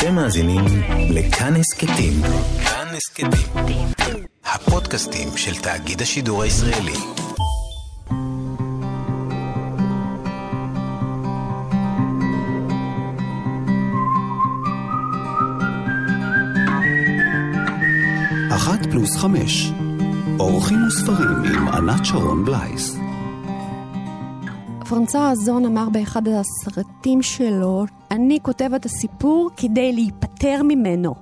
אתם מאזינים לכאן הסכתים. כאן הסכתים. הפודקאסטים של תאגיד השידור הישראלי. אחת פלוס חמש. אורחים וספרים עם ענת שרון בלייס. פרנסה אזון אמר באחד הסרטים שלו, אני כותב את הסיפור כדי להיפטר ממנו.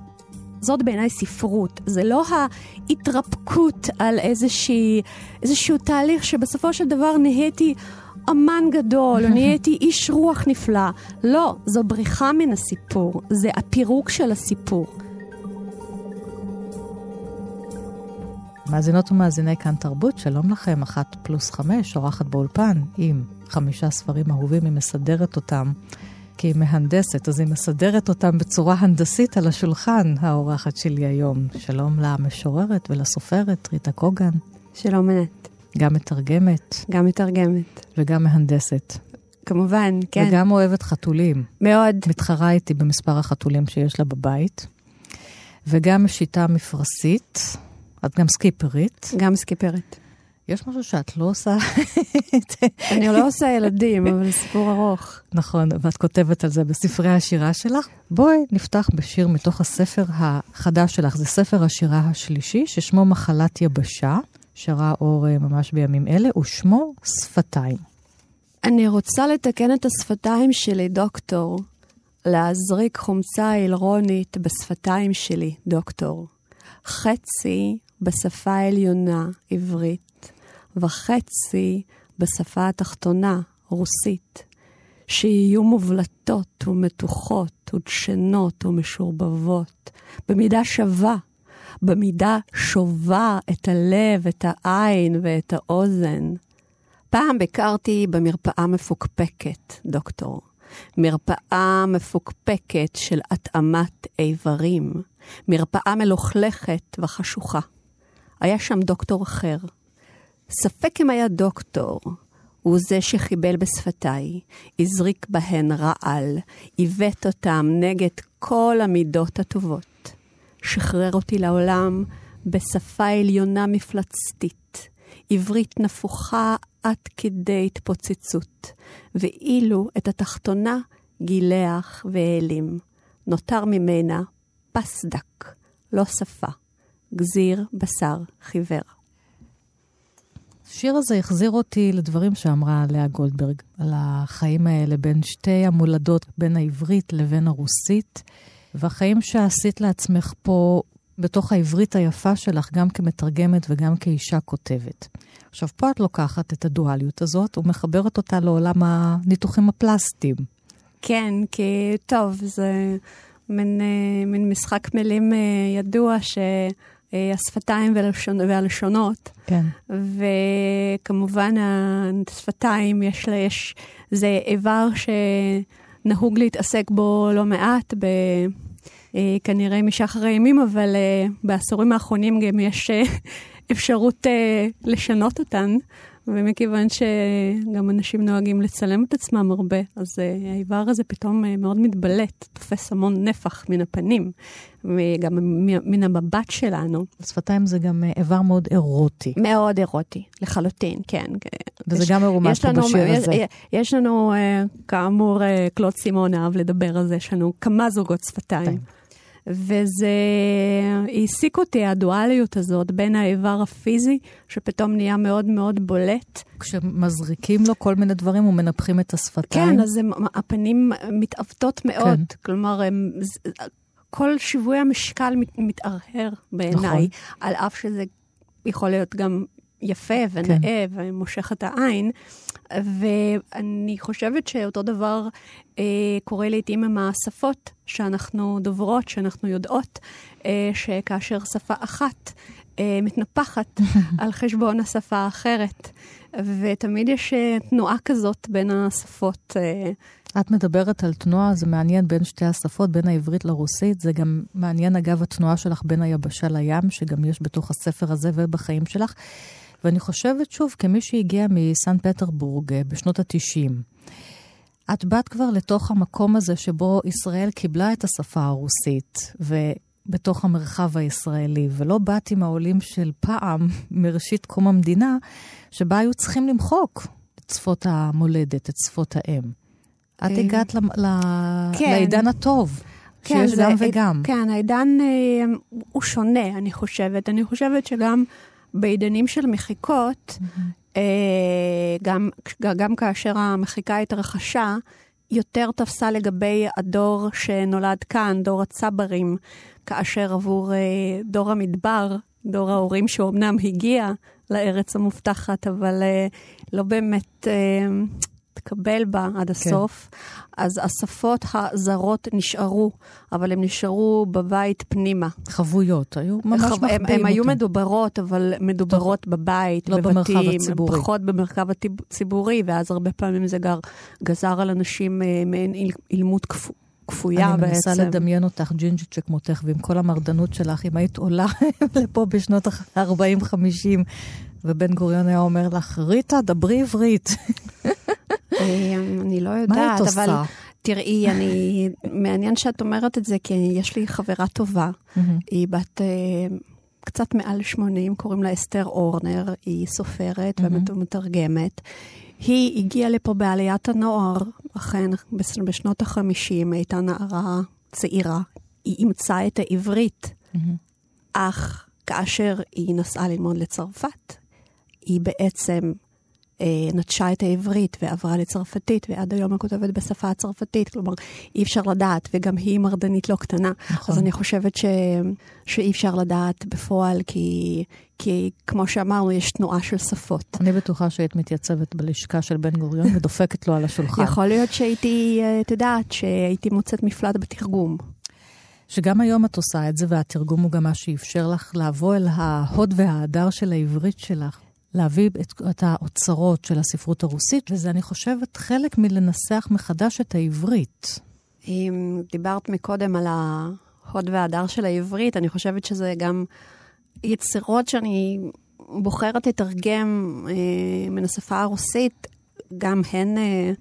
זאת בעיניי ספרות, זה לא ההתרפקות על איזושהי, איזשהו תהליך שבסופו של דבר נהייתי אמן גדול, או נהייתי איש רוח נפלא. לא, זו בריחה מן הסיפור, זה הפירוק של הסיפור. מאזינות ומאזיני כאן תרבות, שלום לכם, אחת פלוס חמש, אורחת באולפן, עם חמישה ספרים אהובים, היא מסדרת אותם, כי היא מהנדסת, אז היא מסדרת אותם בצורה הנדסית על השולחן, האורחת שלי היום. שלום למשוררת ולסופרת, ריטה קוגן. שלום ענת. גם מתרגמת. גם מתרגמת. וגם מהנדסת. כמובן, כן. וגם אוהבת חתולים. מאוד. מתחרה איתי במספר החתולים שיש לה בבית. וגם משיטה מפרשית. את גם סקיפרית. גם סקיפרית. יש משהו שאת לא עושה? אני לא עושה ילדים, אבל סיפור ארוך. נכון, ואת כותבת על זה בספרי השירה שלך. בואי נפתח בשיר מתוך הספר החדש שלך. זה ספר השירה השלישי, ששמו מחלת יבשה, שראה אור אה, ממש בימים אלה, ושמו שפתיים. אני רוצה לתקן את השפתיים שלי, דוקטור. להזריק חומצה הילרונית בשפתיים שלי, דוקטור. חצי בשפה העליונה, עברית, וחצי בשפה התחתונה, רוסית, שיהיו מובלטות ומתוחות ודשנות ומשורבבות, במידה שווה, במידה שובה את הלב, את העין ואת האוזן. פעם ביקרתי במרפאה מפוקפקת, דוקטור. מרפאה מפוקפקת של התאמת איברים. מרפאה מלוכלכת וחשוכה. היה שם דוקטור אחר. ספק אם היה דוקטור, הוא זה שחיבל בשפתיי, הזריק בהן רעל, עיוות אותם נגד כל המידות הטובות. שחרר אותי לעולם בשפה עליונה מפלצתית, עברית נפוחה עד כדי התפוצצות, ואילו את התחתונה גילח והעלים. נותר ממנה פס דק, לא שפה, גזיר בשר חיוור. השיר הזה החזיר אותי לדברים שאמרה לאה גולדברג, על החיים האלה בין שתי המולדות, בין העברית לבין הרוסית, והחיים שעשית לעצמך פה בתוך העברית היפה שלך, גם כמתרגמת וגם כאישה כותבת. עכשיו, פה את לוקחת את הדואליות הזאת ומחברת אותה לעולם הניתוחים הפלסטיים. כן, כי טוב, זה מין, אה, מין משחק מילים אה, ידוע שהשפתיים והלשון, והלשונות. כן. וכמובן השפתיים, יש, יש, זה איבר שנהוג להתעסק בו לא מעט, ב, אה, כנראה משחר הימים, אבל בעשורים האחרונים גם יש אפשרות לשנות אותן. ומכיוון שגם אנשים נוהגים לצלם את עצמם הרבה, אז uh, האיבר הזה פתאום uh, מאוד מתבלט, תופס המון נפח מן הפנים, וגם מן המבט שלנו. שפתיים זה גם uh, איבר מאוד אירוטי. מאוד אירוטי, לחלוטין, כן. וזה יש, גם מרומז פה בשיר יש, הזה. יש לנו, כאמור, קלוד סימון אהב לדבר על זה, יש לנו כמה זוגות שפתיים. וזה העסיק אותי, הדואליות הזאת בין האיבר הפיזי, שפתאום נהיה מאוד מאוד בולט. כשמזריקים לו כל מיני דברים ומנפחים את השפתיים. כן, אז הם, הפנים מתעוותות מאוד. כן. כלומר, הם, כל שיווי המשקל מת, מתערער בעיניי, נכון. על אף שזה יכול להיות גם יפה ונאה כן. ומושך את העין. ואני חושבת שאותו דבר אה, קורה לעיתים עם השפות שאנחנו דוברות, שאנחנו יודעות, אה, שכאשר שפה אחת אה, מתנפחת על חשבון השפה האחרת, ותמיד יש אה, תנועה כזאת בין השפות. אה, את מדברת על תנועה, זה מעניין בין שתי השפות, בין העברית לרוסית. זה גם מעניין, אגב, התנועה שלך בין היבשה לים, שגם יש בתוך הספר הזה ובחיים שלך. ואני חושבת, שוב, כמי שהגיע מסן פטרבורג אה, בשנות ה-90, את באת כבר לתוך המקום הזה שבו ישראל קיבלה את השפה הרוסית, ובתוך המרחב הישראלי, ולא באת עם העולים של פעם, מראשית קום המדינה, שבה היו צריכים למחוק את שפות המולדת, את שפות האם. את אה, הגעת כן. לעידן הטוב. כן, שיש גם וגם. כן, העידן אה, הוא שונה, אני חושבת. אני חושבת שגם בעידנים של מחיקות, mm-hmm. אה, גם, גם כאשר המחיקה התרחשה, יותר תפסה לגבי הדור שנולד כאן, דור הצברים, כאשר עבור אה, דור המדבר, דור ההורים שאומנם הגיע לארץ המובטחת, אבל אה, לא באמת להתקבל בה עד כן. הסוף. כן. אז השפות הזרות נשארו, אבל הן נשארו בבית פנימה. חבויות, היו ממש חו... מחביאים אותן. הן היו מדוברות, אבל מדוברות טוב. בבית, לא בבתים. במרחב הציבורי. פחות במרחב הציבורי, ואז הרבה פעמים זה גר, גזר על אנשים אה, מעין אילמות כפו. כפויה בעצם. אני מנסה לדמיין אותך ג'ינג'ית שכמותך, ועם כל המרדנות שלך, אם היית עולה לפה בשנות ה-40-50, ובן גוריון היה אומר לך, ריטה, דברי עברית. אמ, אני לא יודעת, מה היית עושה? אבל תראי, אני, מעניין שאת אומרת את זה, כי יש לי חברה טובה, היא בת... אה, קצת מעל 80, קוראים לה אסתר אורנר, היא סופרת. ומתרגמת. היא הגיעה לפה בעליית הנוער, אכן, בשנות ה-50, הייתה נערה צעירה. היא אימצה את העברית. אך כאשר היא נסעה ללמוד לצרפת, היא בעצם נטשה את העברית ועברה לצרפתית, ועד היום היא כותבת בשפה הצרפתית, כלומר, אי אפשר לדעת, וגם היא מרדנית לא קטנה. נכון. אז אני חושבת ש... שאי אפשר לדעת בפועל, כי... כי כמו שאמרנו, יש תנועה של שפות. אני בטוחה שהיית מתייצבת בלשכה של בן גוריון ודופקת לו על השולחן. יכול להיות שהייתי, אה, את יודעת, שהייתי מוצאת מפלט בתרגום. שגם היום את עושה את זה, והתרגום הוא גם מה שאפשר לך לבוא אל ההוד וההדר של העברית שלך. להביא את, את האוצרות של הספרות הרוסית, וזה, אני חושבת, חלק מלנסח מחדש את העברית. אם דיברת מקודם על ההוד וההדר של העברית, אני חושבת שזה גם יצירות שאני בוחרת לתרגם אה, מן השפה הרוסית, גם הן, אה,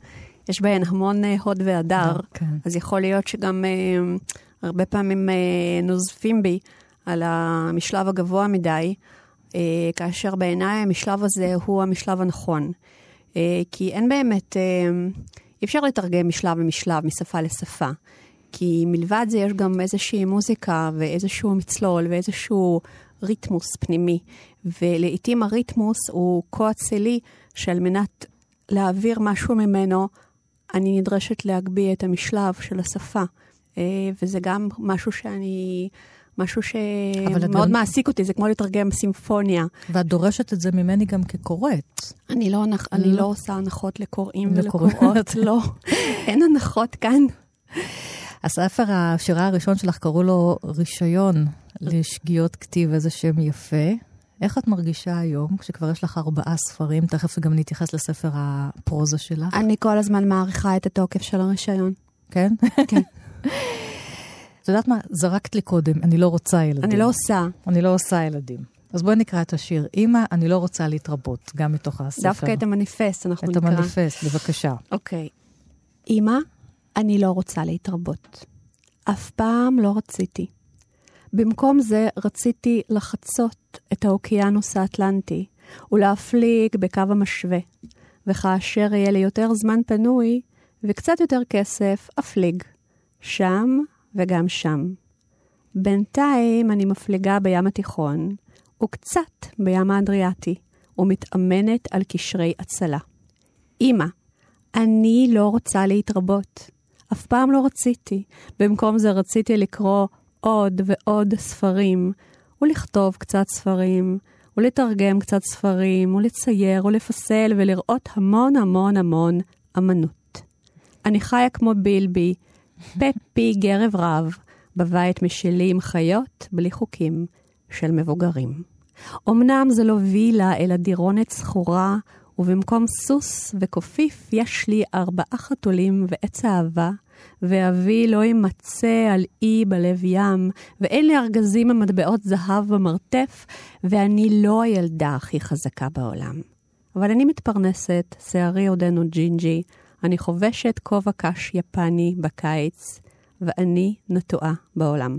יש בהן המון אה, הוד והדר. כן. אז יכול להיות שגם אה, הרבה פעמים אה, נוזפים בי על המשלב הגבוה מדי. אה, כאשר בעיניי המשלב הזה הוא המשלב הנכון. אה, כי אין באמת, אה, אי אפשר לתרגם משלב למשלב, משפה לשפה. כי מלבד זה יש גם איזושהי מוזיקה ואיזשהו מצלול ואיזשהו ריתמוס פנימי. ולעיתים הריתמוס הוא כה אצילי שעל מנת להעביר משהו ממנו, אני נדרשת להגביה את המשלב של השפה. וזה גם משהו שאני משהו שמאוד. מעסיק אותי, זה כמו לתרגם סימפוניה. ואת דורשת את זה ממני גם כקוראת. אני לא, הנח... אני לא עושה הנחות לקוראים ולקוראות, לא. אין הנחות כאן. הספר, השירה הראשון שלך, קראו לו רישיון לשגיאות כתיב, איזה שם יפה. איך את מרגישה היום, כשכבר יש לך ארבעה ספרים? תכף גם נתייחס לספר הפרוזה שלך. אני כל הזמן מעריכה את התוקף של הרישיון. כן? כן. את יודעת מה? זרקת לי קודם, אני לא רוצה ילדים. אני לא עושה. אני לא עושה ילדים. אז בואי נקרא את השיר. אמא, אני לא רוצה להתרבות, גם מתוך הספר. דווקא את המניפסט אנחנו את נקרא. את המניפסט, בבקשה. אוקיי. אמא, אני לא רוצה להתרבות. אף פעם לא רציתי. במקום זה רציתי לחצות את האוקיינוס האטלנטי ולהפליג בקו המשווה, וכאשר יהיה לי יותר זמן פנוי וקצת יותר כסף, אפליג. שם וגם שם. בינתיים אני מפליגה בים התיכון, וקצת בים האדריאטי, ומתאמנת על קשרי הצלה. אמא, אני לא רוצה להתרבות. אף פעם לא רציתי. במקום זה רציתי לקרוא עוד ועוד ספרים, ולכתוב קצת ספרים, ולתרגם קצת ספרים, ולצייר, ולפסל, ולראות המון המון המון אמנות. אני חיה כמו בילבי, פפי גרב רב, בבית משלי עם חיות בלי חוקים של מבוגרים. אמנם זה לא וילה, אלא דירונת זכורה, ובמקום סוס וקופיף יש לי ארבעה חתולים ועץ אהבה, ואבי לא יימצא על אי בלב ים, ואין לי ארגזים ומטבעות זהב במרתף, ואני לא הילדה הכי חזקה בעולם. אבל אני מתפרנסת, שערי עודנו ג'ינג'י, אני חובשת כובע קש יפני בקיץ, ואני נטועה בעולם.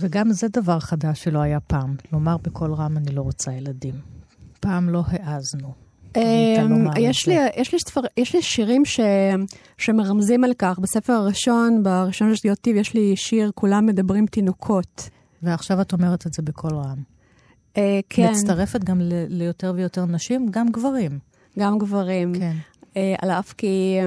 וגם זה דבר חדש שלא היה פעם, לומר בקול רם, אני לא רוצה ילדים. פעם לא העזנו. אמ, יש לי, יש, לי ספר, יש לי שירים ש, שמרמזים על כך. בספר הראשון, בראשון של טיב, יש לי שיר, כולם מדברים תינוקות. ועכשיו את אומרת את זה בקול רם. אה, כן. מצטרפת גם ל, ליותר ויותר נשים, גם גברים. גם גברים. כן. אה, על אף כי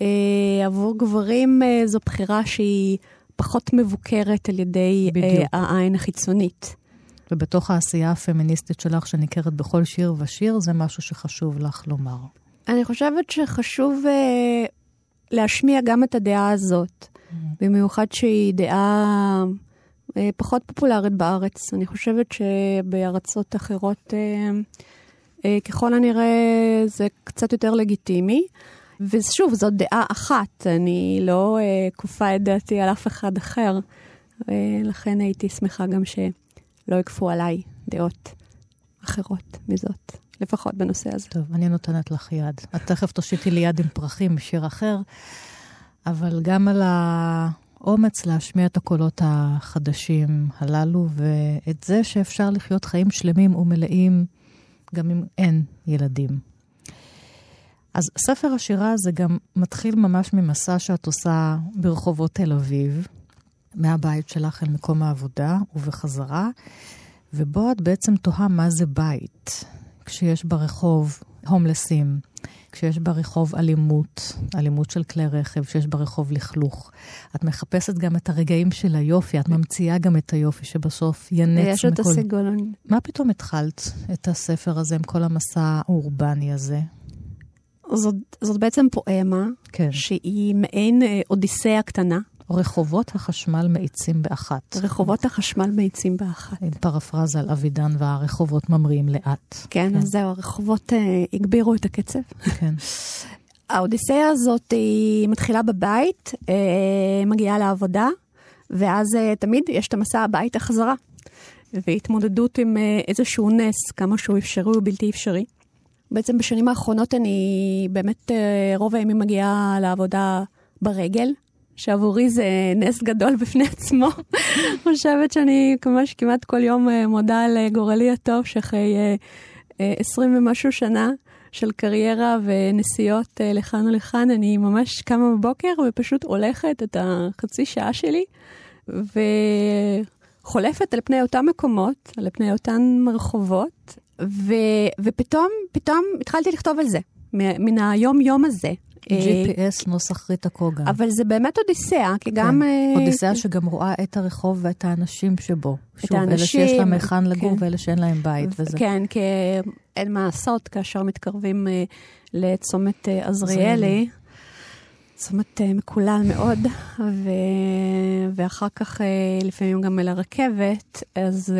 אה, עבור גברים אה, זו בחירה שהיא פחות מבוקרת על ידי אה, העין החיצונית. ובתוך העשייה הפמיניסטית שלך, שניכרת בכל שיר ושיר, זה משהו שחשוב לך לומר. אני חושבת שחשוב אה, להשמיע גם את הדעה הזאת, mm-hmm. במיוחד שהיא דעה אה, פחות פופולרית בארץ. אני חושבת שבארצות אחרות, אה, ככל הנראה, זה קצת יותר לגיטימי. ושוב, זאת דעה אחת, אני לא אה, כופה את דעתי על אף אחד אחר. אה, לכן הייתי שמחה גם ש... לא יכפו עליי דעות אחרות מזאת, לפחות בנושא הזה. טוב, אני נותנת לך יד. את תכף תושיטי לי יד עם פרחים משיר אחר, אבל גם על האומץ להשמיע את הקולות החדשים הללו, ואת זה שאפשר לחיות חיים שלמים ומלאים גם אם אין ילדים. אז ספר השירה הזה גם מתחיל ממש ממסע שאת עושה ברחובות תל אביב, מהבית שלך אל מקום העבודה ובחזרה, ובו את בעצם תוהה מה זה בית. כשיש ברחוב הומלסים, כשיש ברחוב אלימות, אלימות של כלי רכב, כשיש ברחוב לכלוך. את מחפשת גם את הרגעים של היופי, את ממציאה גם את היופי שבסוף ינץ ויש את הסגולון. מה פתאום התחלת את הספר הזה עם כל המסע האורבני הזה? זאת, זאת בעצם פואמה, כן. שהיא מעין אה, אודיסאה קטנה. רחובות החשמל מאיצים באחת. רחובות החשמל מאיצים באחת. עם פרפרזה על אבידן והרחובות ממריאים לאט. כן, כן. אז זהו, הרחובות אה, הגבירו את הקצב. כן. האודיסאה הזאת היא מתחילה בבית, אה, מגיעה לעבודה, ואז אה, תמיד יש את המסע הבית החזרה. והתמודדות עם אה, איזשהו נס, כמה שהוא אפשרי ובלתי אפשרי. בעצם בשנים האחרונות אני באמת אה, רוב הימים מגיעה לעבודה ברגל, שעבורי זה נס גדול בפני עצמו. חושבת שאני ממש כמעט כל יום אה, מודה על אה, גורלי הטוב, שאחרי עשרים ומשהו שנה של קריירה ונסיעות לכאן ולכאן, אני ממש קמה בבוקר ופשוט הולכת את החצי שעה שלי, וחולפת על פני אותם מקומות, על פני אותן רחובות, ו, ופתאום, פתאום התחלתי לכתוב על זה, מן היום-יום הזה. GPS נוסח ריטה קוגן. אבל זה באמת אודיסאה, כי גם... כן, אה, אודיסאה שגם רואה את הרחוב ואת האנשים שבו. את שוב, האנשים. אלה שיש להם היכן לגור כן. ואלה שאין להם בית וזה. כן, כי אין מה לעשות כאשר מתקרבים אה, לצומת אה, עזריאלי. צומת מקולל מאוד, ו... ואחר כך לפעמים גם אל הרכבת, אז,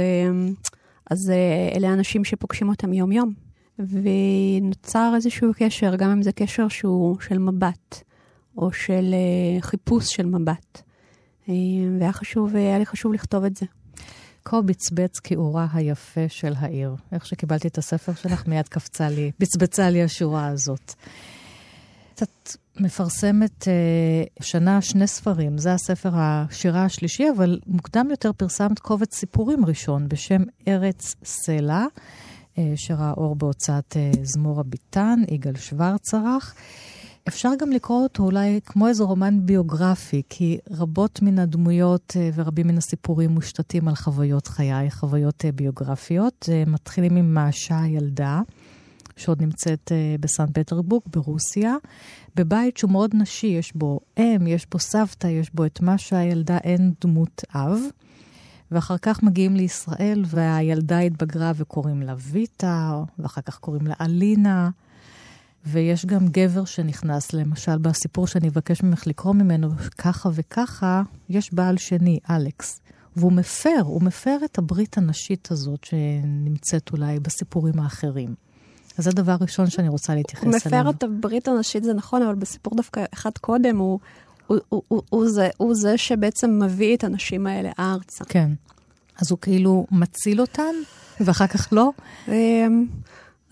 אז אלה אנשים שפוגשים אותם יום-יום. ונוצר איזשהו קשר, גם אם זה קשר שהוא של מבט, או של uh, חיפוש של מבט. Uh, והיה חשוב, היה לי חשוב לכתוב את זה. כה בצבץ כיעורה היפה של העיר. איך שקיבלתי את הספר שלך, מיד קפצה לי, בצבצה לי השורה הזאת. את מפרסמת uh, שנה שני ספרים, זה הספר השירה השלישי, אבל מוקדם יותר פרסמת קובץ סיפורים ראשון בשם ארץ סלע. אה, שראה אור בהוצאת אה, זמור הביטן, יגאל שוורץ ערך. אפשר גם לקרוא אותו אולי כמו איזה רומן ביוגרפי, כי רבות מן הדמויות אה, ורבים מן הסיפורים מושתתים על חוויות חיי, חוויות ביוגרפיות. מתחילים עם מאשה הילדה, שעוד נמצאת בסן פטרבורג, ברוסיה, בבית שהוא מאוד נשי, יש בו אם, יש בו סבתא, יש בו את מאשה הילדה, אין דמות אב. ואחר כך מגיעים לישראל, והילדה התבגרה וקוראים לה ויטה, ואחר כך קוראים לה אלינה. ויש גם גבר שנכנס, למשל בסיפור שאני אבקש ממך לקרוא ממנו, ככה וככה, יש בעל שני, אלכס. והוא מפר, הוא מפר את הברית הנשית הזאת שנמצאת אולי בסיפורים האחרים. אז זה דבר ראשון שאני רוצה להתייחס אליו. הוא מפר את הברית הנשית, זה נכון, אבל בסיפור דווקא אחד קודם, הוא, הוא, הוא, הוא, הוא, זה, הוא זה שבעצם מביא את הנשים האלה ארצה. כן. אז הוא כאילו מציל אותן, ואחר כך לא? אמ,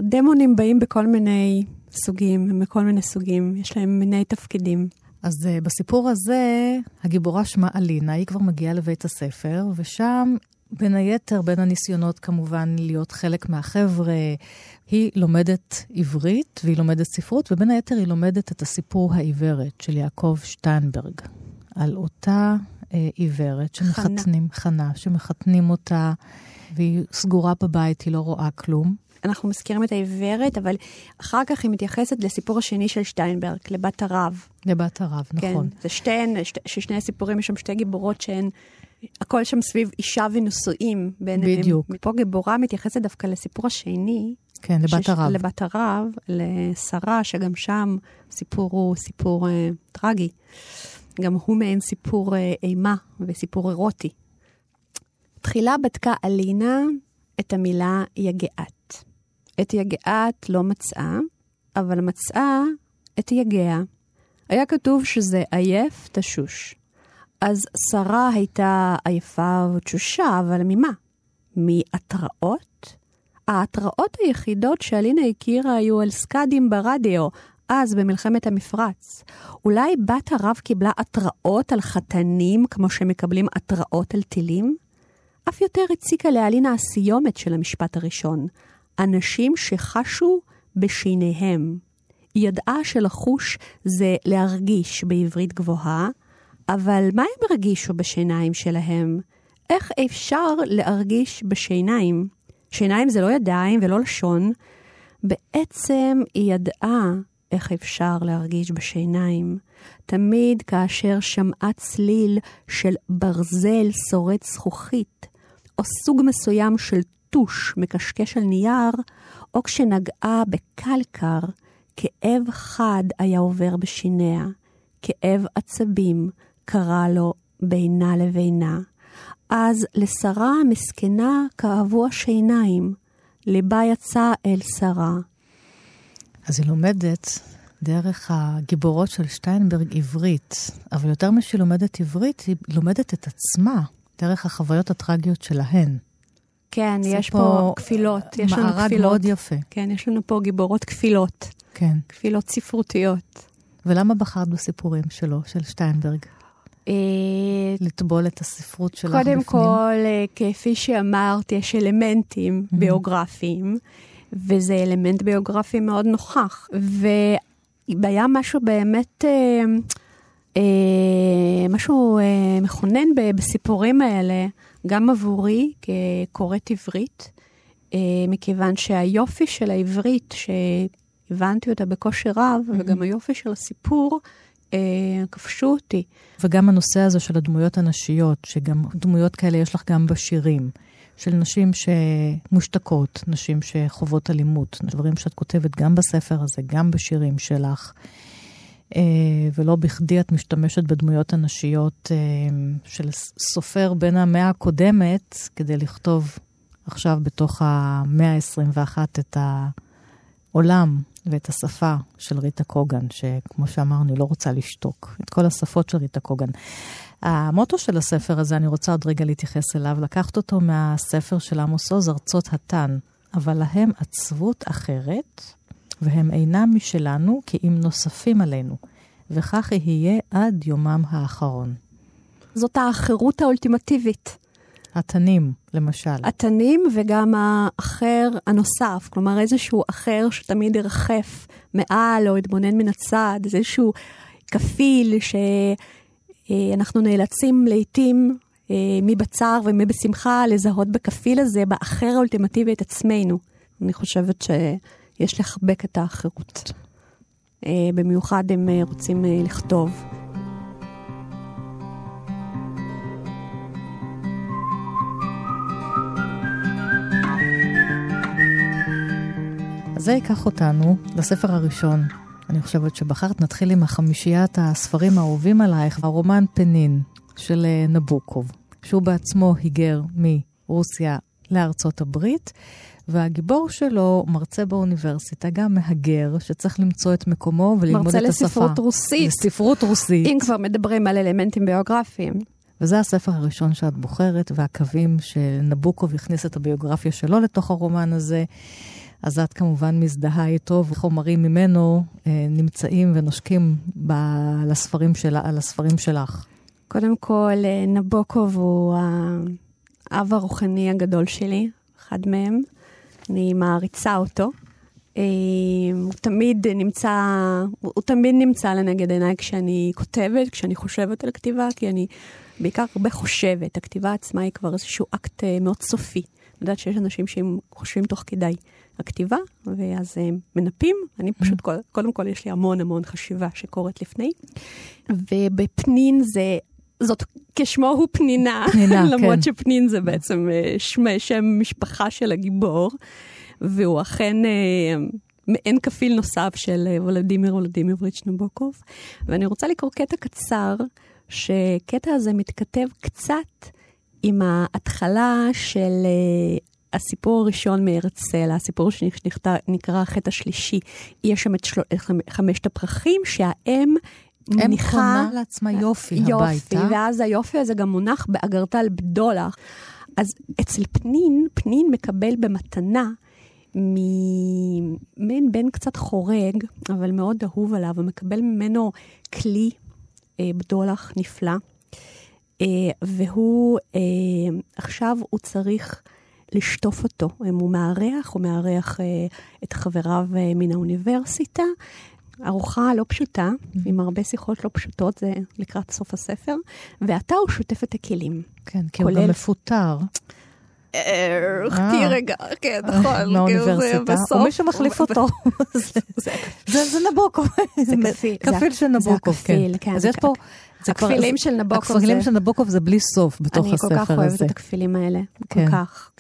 דמונים באים בכל מיני סוגים, הם מכל מיני סוגים, יש להם מיני תפקידים. אז uh, בסיפור הזה, הגיבורה שמה אלינה, היא כבר מגיעה לבית הספר, ושם, בין היתר, בין הניסיונות כמובן להיות חלק מהחבר'ה, היא לומדת עברית והיא לומדת ספרות, ובין היתר היא לומדת את הסיפור העיוורת של יעקב שטיינברג, על אותה uh, עיוורת שמחתנים, חנה, חנה שמחתנים אותה, והיא סגורה בבית, היא לא רואה כלום. אנחנו מזכירים את העיוורת, אבל אחר כך היא מתייחסת לסיפור השני של שטיינברג, לבת הרב. לבת הרב, כן, נכון. זה שתיהן, ששני הסיפורים, יש שם שתי גיבורות שהן, הכל שם סביב אישה ונישואים. בדיוק. מפה גיבורה מתייחסת דווקא לסיפור השני. כן, לבת שש, הרב. לבת הרב, לשרה, שגם שם הסיפור הוא סיפור אה, טרגי. גם הוא מעין סיפור אה, אימה וסיפור אירוטי. תחילה בדקה אלינה את המילה יגעת. את יגעת לא מצאה, אבל מצאה את יגע. היה כתוב שזה עייף תשוש. אז שרה הייתה עייפה ותשושה, אבל ממה? מהתראות? ההתראות היחידות שאלינה הכירה היו על סקאדים ברדיו, אז במלחמת המפרץ. אולי בת הרב קיבלה התראות על חתנים כמו שמקבלים התראות על טילים? אף יותר הציקה לאלינה הסיומת של המשפט הראשון. אנשים שחשו בשיניהם. היא ידעה שלחוש זה להרגיש בעברית גבוהה, אבל מה הם הרגישו בשיניים שלהם? איך אפשר להרגיש בשיניים? שיניים זה לא ידיים ולא לשון. בעצם היא ידעה איך אפשר להרגיש בשיניים. תמיד כאשר שמעה צליל של ברזל שורד זכוכית, או סוג מסוים של טוש מקשקש על נייר, או כשנגעה בקלקר, כאב חד היה עובר בשיניה, כאב עצבים קרה לו בינה לבינה. אז לשרה המסכנה כאבו השיניים, ליבה יצא אל שרה. אז היא לומדת דרך הגיבורות של שטיינברג עברית, אבל יותר משהיא לומדת עברית, היא לומדת את עצמה דרך החוויות הטרגיות שלהן. כן, יש פה, פה כפילות. יש לנו כפילות. מאוד יפה. כן, יש לנו פה גיבורות כפילות. כן. כפילות ספרותיות. ולמה בחרת בסיפורים שלו, של שטיינברג? אה, לטבול את הספרות שלך קודם בפנים? קודם כל, אה, כפי שאמרת, יש אלמנטים mm-hmm. ביוגרפיים, וזה אלמנט ביוגרפי מאוד נוכח. והיה משהו באמת, אה, אה, משהו אה, מכונן בסיפורים האלה. גם עבורי כקוראת עברית, אה, מכיוון שהיופי של העברית, שהבנתי אותה בכושר רב, mm-hmm. וגם היופי של הסיפור, כבשו אותי. וגם הנושא הזה של הדמויות הנשיות, שגם דמויות כאלה יש לך גם בשירים. של נשים שמושתקות, נשים שחוות אלימות, דברים שאת כותבת גם בספר הזה, גם בשירים שלך. אה, ולא בכדי את משתמשת בדמויות הנשיות אה, של סופר בין המאה הקודמת, כדי לכתוב עכשיו בתוך המאה ה-21 את העולם ואת השפה של ריטה קוגן, שכמו שאמרנו, היא לא רוצה לשתוק. את כל השפות של ריטה קוגן. המוטו של הספר הזה, אני רוצה עוד רגע להתייחס אליו, לקחת אותו מהספר של עמוס עוז, ארצות התן, אבל להם עצבות אחרת, והם אינם משלנו כי אם נוספים עלינו, וכך יהיה עד יומם האחרון. זאת החירות האולטימטיבית. התנים, למשל. התנים וגם האחר הנוסף, כלומר איזשהו אחר שתמיד ירחף מעל או יתבונן מן הצד, איזשהו כפיל שאנחנו נאלצים לעתים אה, מי בצער ומי בשמחה לזהות בכפיל הזה, באחר האולטימטיבי את עצמנו. אני חושבת ש... יש לחבק את האחרות. אה, במיוחד אם אה, רוצים אה, לכתוב. זה ייקח אותנו לספר הראשון. אני חושבת שבחרת נתחיל עם החמישיית הספרים האהובים עלייך, הרומן פנין של נבוקוב, שהוא בעצמו היגר מרוסיה לארצות הברית, והגיבור שלו מרצה באוניברסיטה, גם מהגר, שצריך למצוא את מקומו וללמוד את השפה. מרצה לספרות רוסית. לספרות רוסית. אם כבר מדברים על אלמנטים ביוגרפיים. וזה הספר הראשון שאת בוחרת, והקווים שנבוקוב הכניס את הביוגרפיה שלו לתוך הרומן הזה. אז את כמובן מזדהה איתו, וחומרים ממנו אה, נמצאים ונושקים ב- לספרים של, על הספרים שלך. קודם כל, אה, נבוקוב הוא האב הרוחני הגדול שלי, אחד מהם. אני מעריצה אותו. אה, הוא תמיד נמצא, הוא תמיד נמצא לנגד עיניי כשאני כותבת, כשאני חושבת על כתיבה, כי אני בעיקר הרבה חושבת. הכתיבה עצמה היא כבר איזשהו אקט אה, מאוד סופי. יודעת שיש אנשים שהם חושבים תוך כדי הכתיבה, ואז הם מנפים. אני פשוט, קודם כל, יש לי המון המון חשיבה שקורית לפני. ובפנין זה זאת כשמו הוא פנינה, פנינה למרות כן. שפנין זה בעצם אה, שם, שם משפחה של הגיבור, והוא אכן אה, מעין כפיל נוסף של אה, ולדימיר ולדימירוביץ' נבוקוב. ואני רוצה לקרוא קטע קצר, שקטע הזה מתכתב קצת עם ההתחלה של הסיפור הראשון מהרצל, הסיפור שנקרא החטא השלישי. יש שם את של... חמשת הפרחים שהאם אם קונה לעצמה יופי, יופי הביתה. יופי, ואז היופי הזה גם מונח באגרטל בדולר. אז אצל פנין, פנין מקבל במתנה ממין בן קצת חורג, אבל מאוד אהוב עליו, הוא מקבל ממנו כלי אה, בדולח נפלא, אה, והוא, אה, עכשיו הוא צריך לשטוף אותו. אם הוא מארח, הוא מארח אה, את חבריו אה, מן האוניברסיטה, ארוחה לא פשוטה, mm-hmm. עם הרבה שיחות לא פשוטות, זה לקראת סוף הספר, ועתה הוא שוטף את הכלים. כן, כי הוא גם מפוטר. אה, חכי רגע, כן, נכון. מהאוניברסיטה, או מי שמחליף אותו. זה נבוקוב. זה כפיל של נבוקוב, כן. כן. אז יש פה... הכפילים של נבוקוב. הכפילים של נבוקוב זה בלי סוף בתוך הספר הזה. אני כל כך אוהבת את הכפילים האלה, כל כן. כך.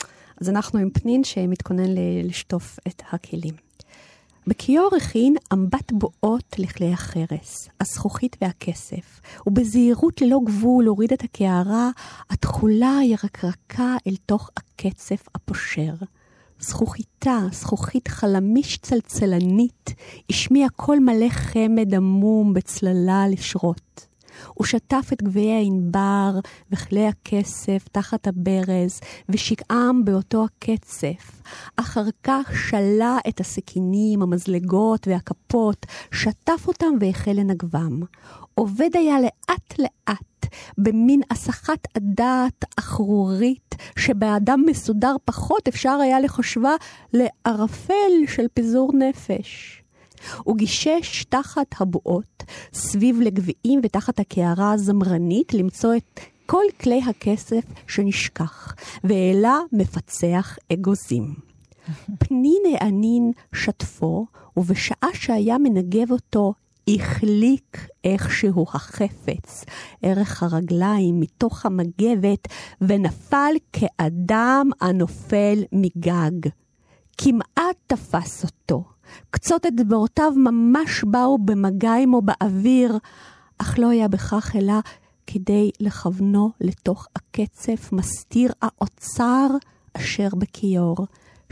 אז אנחנו עם פנין שמתכונן לשטוף את הכלים. בכיור הכין אמבט בועות לכלי החרס, הזכוכית והכסף, ובזהירות ללא גבול הוריד את הקערה התכולה הירקרקה אל תוך הקצף הפושר. זכוכיתה, זכוכית חלמיש צלצלנית, השמיע קול מלא חמד עמום בצללה לשרות. הוא שטף את גביעי הענבר וכלי הכסף תחת הברז, ושקעם באותו הקצף. אחר כך שלה את הסכינים, המזלגות והכפות, שטף אותם והחל לנגבם. עובד היה לאט-לאט במין הסחת הדעת אחרורית, שבאדם מסודר פחות אפשר היה לחשבה לערפל של פיזור נפש. הוא גישש תחת הבועות, סביב לגביעים ותחת הקערה הזמרנית, למצוא את כל כלי הכסף שנשכח, והעלה מפצח אגוזים. פנין הענין שטפו, ובשעה שהיה מנגב אותו, החליק איכשהו החפץ, ערך הרגליים מתוך המגבת, ונפל כאדם הנופל מגג. כמעט תפס אותו. קצות אצבעותיו ממש באו במגע עמו באוויר, אך לא היה בכך אלא כדי לכוונו לתוך הקצף מסתיר האוצר אשר בכיור,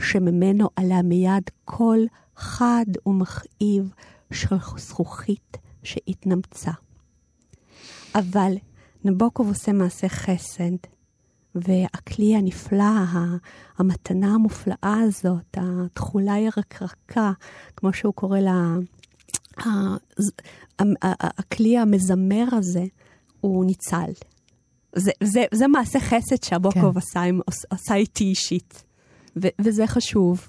שממנו עלה מיד קול חד ומכאיב של זכוכית שהתנמצה. אבל נבוקוב עושה מעשה חסד. והכלי הנפלא, המתנה המופלאה הזאת, התכולה הירקרקה, כמו שהוא קורא לה, הכלי המזמר הזה, הוא ניצל. זה, זה, זה מעשה חסד שהבוקוב כן. עשה, עשה איתי אישית, ו, וזה חשוב.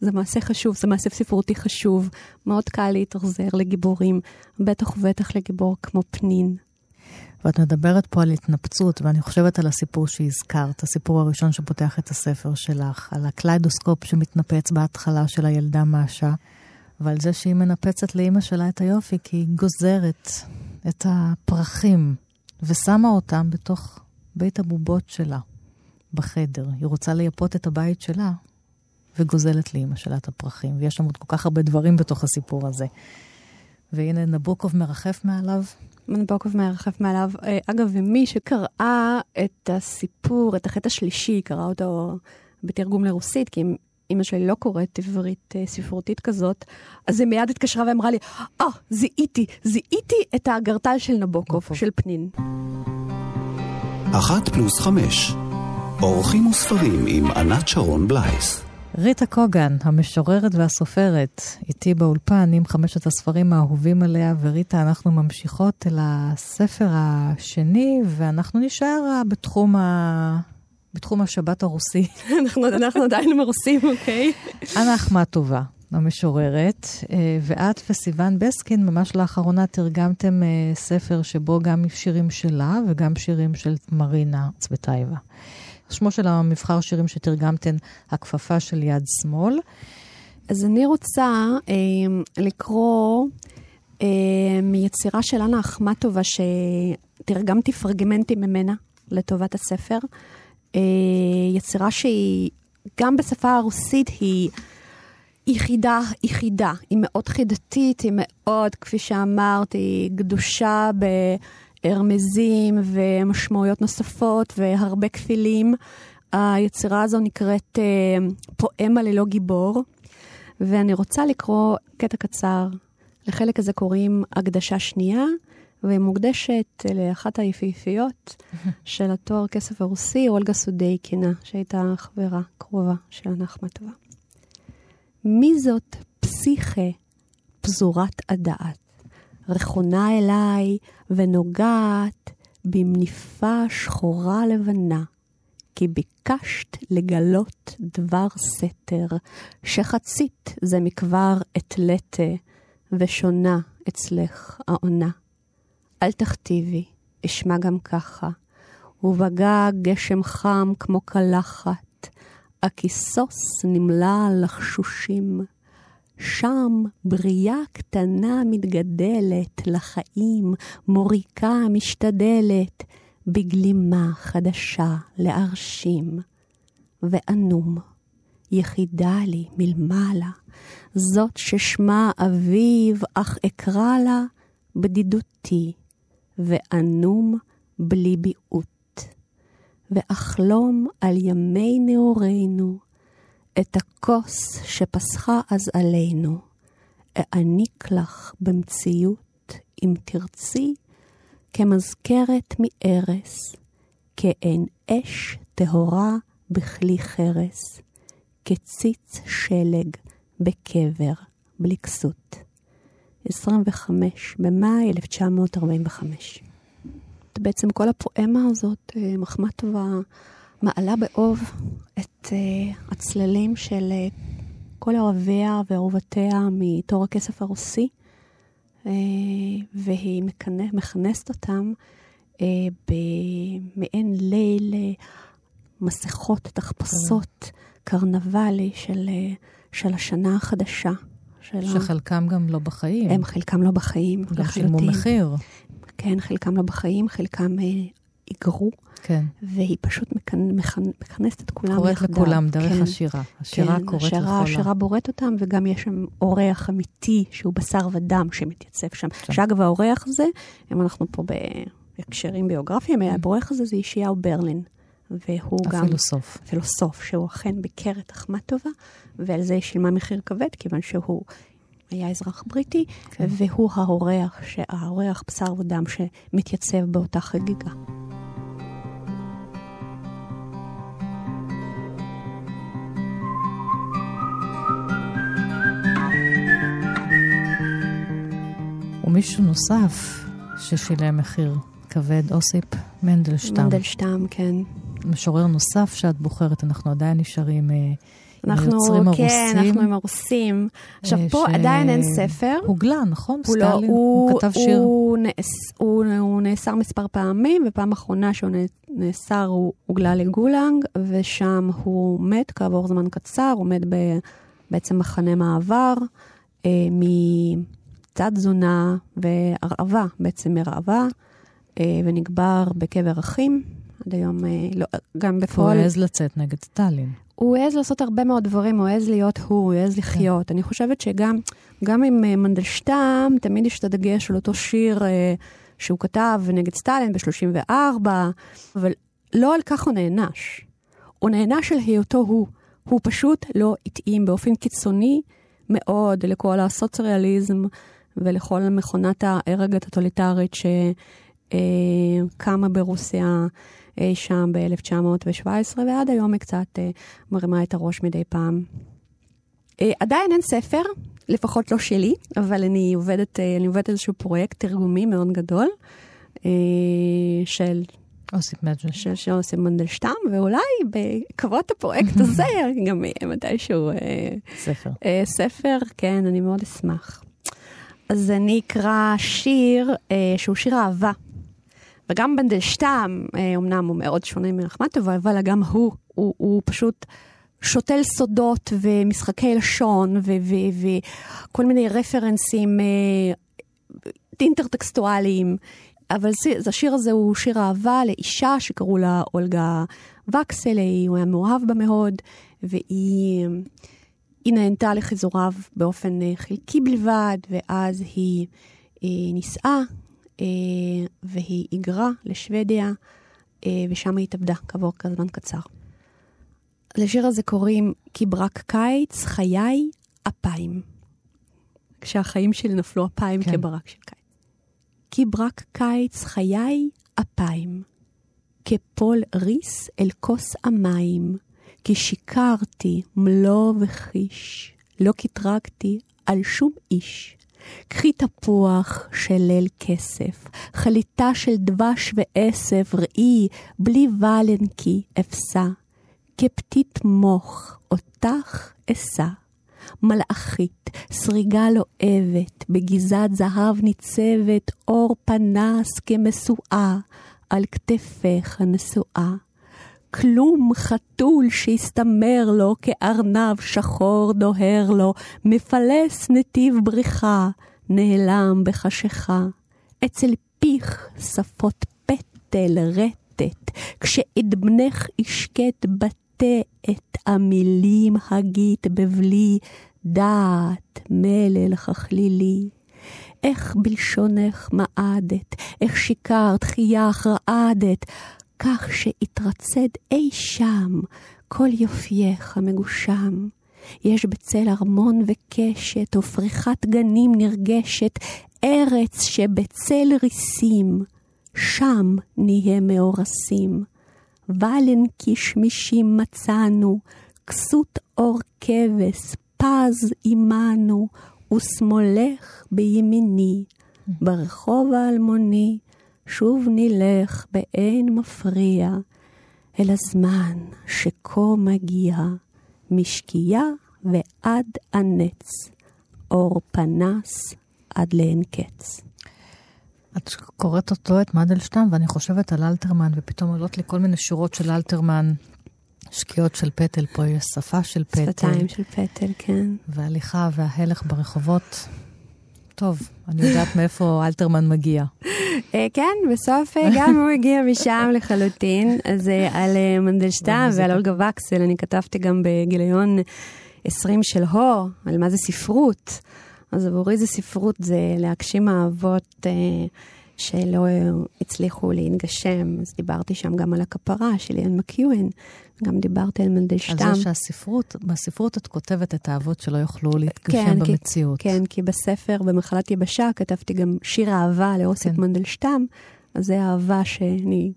זה מעשה חשוב, זה מעשה ספרותי חשוב. מאוד קל להתאכזר לגיבורים, בטח ובטח לגיבור כמו פנין. ואת מדברת פה על התנפצות, ואני חושבת על הסיפור שהזכרת, הסיפור הראשון שפותח את הספר שלך, על הקליידוסקופ שמתנפץ בהתחלה של הילדה מאשה, ועל זה שהיא מנפצת לאימא שלה את היופי, כי היא גוזרת את הפרחים ושמה אותם בתוך בית הבובות שלה, בחדר. היא רוצה לייפות את הבית שלה, וגוזלת לאימא שלה את הפרחים. ויש שם עוד כל כך הרבה דברים בתוך הסיפור הזה. והנה נבוקוב מרחף מעליו, מנבוקוב מרחף מעליו. אה, אגב, ומי שקראה את הסיפור, את החטא השלישי, קרא אותו בתרגום לרוסית, כי אימא שלי לא קוראת עברית אה, ספרותית כזאת, אז היא מיד התקשרה ואמרה לי, אה, oh, זיהיתי, זיהיתי את האגרטל של נבוקוב, של פנין. אחת פלוס חמש, אורחים וספרים עם ענת שרון בלייס. ריטה קוגן, המשוררת והסופרת, איתי באולפן עם חמשת הספרים האהובים עליה, וריטה, אנחנו ממשיכות אל הספר השני, ואנחנו נישאר בתחום ה... בתחום השבת הרוסי. אנחנו, אנחנו עדיין מרוסים, אוקיי? אנה אחמטובה, המשוררת, אה, ואת וסיון בסקין ממש לאחרונה תרגמתם אה, ספר שבו גם שירים שלה וגם שירים של מרינה צבטאיבה. שמו של המבחר שירים שתרגמתן, הכפפה של יד שמאל. אז אני רוצה אה, לקרוא אה, מיצירה של אנה אחמטובה, שתרגמתי פרגמנטים ממנה לטובת הספר. אה, יצירה שהיא, גם בשפה הרוסית, היא יחידה, יחידה. היא מאוד חידתית, היא מאוד, כפי שאמרת, היא גדושה ברמזים ומשמעויות נוספות והרבה כפילים. היצירה הזו נקראת אה, פואמה ללא גיבור, ואני רוצה לקרוא קטע קצר. לחלק הזה קוראים הקדשה שנייה. והיא מוקדשת לאחת היפהפיות של התואר כסף הרוסי, אולגה סודייקינה, שהייתה חברה קרובה של הנחמה טובה. מי זאת פסיכה פזורת הדעת, רכונה אליי ונוגעת במניפה שחורה לבנה, כי ביקשת לגלות דבר סתר, שחצית זה מכבר אתלטה, ושונה אצלך העונה. אל תכתיבי, אשמע גם ככה. ובגג גשם חם כמו קלחת, הכיסוס נמלא לחשושים. שם בריאה קטנה מתגדלת לחיים, מוריקה משתדלת, בגלימה חדשה להרשים. ואנום, יחידה לי מלמעלה, זאת ששמה אביב, אך אקרא לה בדידותי. ואנום בלי ביעוט, ואחלום על ימי נעורינו, את הכוס שפסחה אז עלינו, אעניק לך במציאות, אם תרצי, כמזכרת מארס, כאין אש טהורה בכלי חרס, כציץ שלג בקבר בלי כסות. 25 במאי 1945. בעצם כל הפואמה הזאת, אה, מחמד טובה, מעלה באוב את uh, הצללים של uh, כל אוהביה ואהובתיה מתור הכסף הרוסי, uh, והיא מכנס, מכנסת אותם במעין ליל מסכות, תחפושות, קרנבלי של, של השנה החדשה. שלה. שחלקם גם לא בחיים. הם חלקם לא בחיים, לחלוטין. גם שילמו מחיר. כן, חלקם לא בחיים, חלקם אה, היגרו. כן. והיא פשוט מכנ... מכנ... מכנסת את כולם קוראת יחדיו. קוראת לכולם דרך כן. השירה. השירה כן, קוראת השירה, לכולם. השירה בוראת אותם, וגם יש שם אורח אמיתי שהוא בשר ודם שמתייצב שם. שם. שאגב, האורח הזה, אם אנחנו פה בהקשרים ביוגרפיים, mm. האורח הזה זה ישעיהו ברלין. והוא הפילוסוף. גם... הפילוסוף. פילוסוף, שהוא אכן ביקר את אחמת טובה, ועל זה שילמה מחיר כבד, כיוון שהוא היה אזרח בריטי, כן. והוא האורח, האורח בשר ודם שמתייצב באותה חגיגה. ומישהו נוסף ששילם מחיר כבד, אוסיפ מנדלשטם. מנדלשטם, כן. משורר נוסף שאת בוחרת, אנחנו עדיין נשארים... אה, אנחנו, יוצרים כן, הרוסים. כן, אנחנו עם הרוסים. עכשיו, פה ש... עדיין אין ספר. הוגלה, נכון? הוא סטלין, לא, הוא, הוא כתב שיר. הוא, נאס, הוא, הוא נאסר מספר פעמים, ופעם אחרונה שהוא נאסר הוא הוגלה לגולנג, ושם הוא מת כעבור זמן קצר, הוא מת בעצם מחנה מעבר, אה, מצד תזונה והרעבה, בעצם מרעבה, אה, ונקבר בקבר אחים. עד היום, אה, לא, גם בפועל... הוא העז לצאת נגד סטלין. הוא העז לעשות הרבה מאוד דברים, הוא העז להיות הוא, הוא העז לחיות. כן. אני חושבת שגם גם עם uh, מנדלשטם, תמיד יש את הדגש על אותו שיר שהוא כתב נגד סטלין ב-34, אבל לא על כך הוא נענש. הוא נענש על היותו הוא. הוא פשוט לא התאים באופן קיצוני מאוד לכל הסוציאליזם ולכל מכונת ההרג הטוטליטרית שקמה ברוסיה אי שם ב-1917, ועד היום היא קצת uh, מרימה את הראש מדי פעם. אה, עדיין אין ספר, לפחות לא שלי, אבל אני עובדת, אה, אני עובדת איזשהו פרויקט תרגומי מאוד גדול אה, של... אוסיף מנדלשטם. של אוסיף מנדלשטם, ואולי בעקבות הפרויקט הזה גם מתישהו... ספר. ספר, כן, אני מאוד אשמח. אז אני אקרא שיר שהוא שיר אהבה. וגם מנדלשטם, אמנם הוא מאוד שונה מרחמטוב, אבל גם הוא, הוא, הוא פשוט שותל סודות ומשחקי לשון וכל מיני רפרנסים אה, אינטרטקסטואליים. אבל זה, השיר הזה הוא שיר אהבה לאישה שקראו לה אולגה וקסל, הוא היה מאוהב בה מאוד, והיא נהנתה לחיזוריו באופן אה, חלקי בלבד, ואז היא, היא אה, נישאה והיא היגרה לשוודיה, ושם היא התאבדה כעבור זמן קצר. לשיר הזה קוראים כי ברק קיץ, חיי, אפיים. כשהחיים שלי נפלו אפיים כן. כברק של קיץ. כי ברק קיץ, חיי, אפיים. כפול ריס אל כוס המים. כי שיקרתי מלוא וחיש. לא קטרגתי על שום איש. קחי תפוח של ליל כסף, חליטה של דבש ועשב, ראי, בלי ולנקי אפסה. כפתית מוח, אותך אשא. מלאכית, שריגה לואבת, בגזת זהב ניצבת, אור פנס כמשואה, על כתפך הנשואה. כלום חתול שהסתמר לו כארנב שחור דוהר לו, מפלס נתיב בריחה, נעלם בחשיכה. אצל פיך שפות פטל רטט, כשאדבנך ישקט בת מבטא את המילים הגית בבלי דעת מלל ככלילי. איך בלשונך מעדת, איך שיקרת, חייך, רעדת, כך שהתרצד אי שם כל יופייך המגושם. יש בצל ארמון וקשת, ופריחת גנים נרגשת, ארץ שבצל ריסים, שם נהיה מאורסים. ולן כשמישים מצאנו, כסות אור כבש, פז עמנו, ושמאלך בימיני, ברחוב האלמוני, שוב נלך באין מפריע, אל הזמן שכה מגיע, משקיעה ועד הנץ, אור פנס עד לאין קץ. את קוראת אותו, את מנדלשטם, ואני חושבת על אלתרמן, ופתאום עולות לי כל מיני שורות של אלתרמן. שקיעות של פטל, פה יש שפה של פטל. שפתיים של פטל, כן. והליכה וההלך ברחובות. טוב, אני יודעת מאיפה אלתרמן מגיע. אה, כן, בסוף אה, גם הוא הגיע משם לחלוטין. אז אה, על מנדלשטם ועל אולגה וקסל, אני כתבתי גם בגיליון 20 של הור, על מה זה ספרות. אז עבורי זה ספרות, זה להגשים אהבות אה, שלא הצליחו להתגשם. אז דיברתי שם גם על הכפרה של איין מקיואן, גם דיברתי על מנדלשטם. על זה שהספרות, בספרות את כותבת את האהבות שלא יוכלו להתגשם כן, במציאות. כי, כן, כי בספר, במחלת יבשה, כתבתי גם שיר אהבה לאוסיק כן. מנדלשטם, אז זה אהבה שאני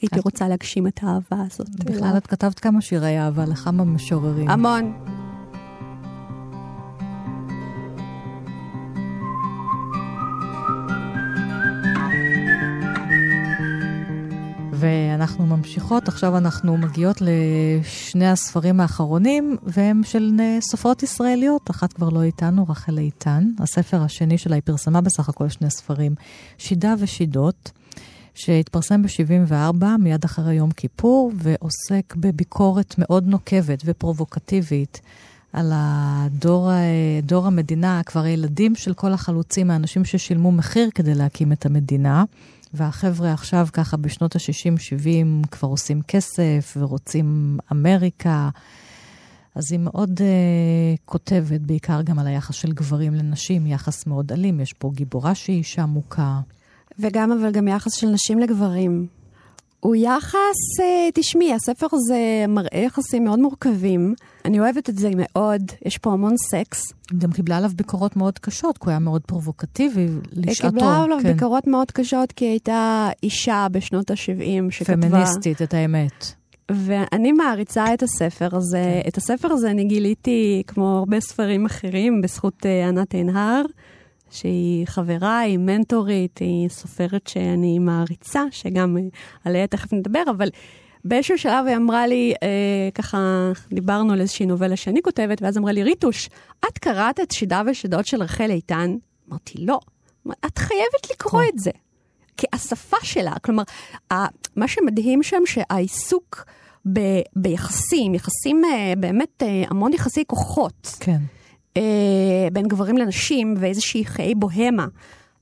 הייתי רוצה להגשים את האהבה הזאת. בכלל את כתבת כמה שירי אהבה לכמה משוררים. המון. ואנחנו ממשיכות, עכשיו אנחנו מגיעות לשני הספרים האחרונים, והם של סופרות ישראליות, אחת כבר לא איתנו, רחל איתן. הספר השני שלה, היא פרסמה בסך הכל שני ספרים, שידה ושידות, שהתפרסם ב-74, מיד אחרי יום כיפור, ועוסק בביקורת מאוד נוקבת ופרובוקטיבית. על הדור, דור המדינה, כבר הילדים של כל החלוצים, האנשים ששילמו מחיר כדי להקים את המדינה. והחבר'ה עכשיו ככה בשנות ה-60-70 כבר עושים כסף ורוצים אמריקה. אז היא מאוד uh, כותבת, בעיקר גם על היחס של גברים לנשים, יחס מאוד אלים. יש פה גיבורה שהיא אישה מוכה. וגם, אבל גם יחס של נשים לגברים. הוא יחס, אה, תשמעי, הספר הזה מראה יחסים מאוד מורכבים. אני אוהבת את זה מאוד, יש פה המון סקס. גם קיבלה עליו ביקורות מאוד קשות, כי הוא היה מאוד פרובוקטיבי לשעתו. היא קיבלה עליו כן. ביקורות מאוד קשות, כי היא הייתה אישה בשנות ה-70 שכתבה... פמיניסטית, את האמת. ואני מעריצה את הספר הזה. כן. את הספר הזה אני גיליתי, כמו הרבה ספרים אחרים, בזכות uh, ענת עינהר, שהיא חברה, היא מנטורית, היא סופרת שאני מעריצה, שגם uh, עליה תכף נדבר, אבל באיזשהו שלב היא אמרה לי, אה, ככה דיברנו על איזושהי נובלה שאני כותבת, ואז אמרה לי, ריטוש, את קראת את שידה ושדות של רחל איתן? אמרתי, לא. את חייבת לקרוא את זה. כי השפה שלה, כלומר, מה שמדהים שם שהעיסוק ב, ביחסים, יחסים אה, באמת אה, המון יחסי כוחות. כן. אה, בין גברים לנשים ואיזושהי חיי בוהמה.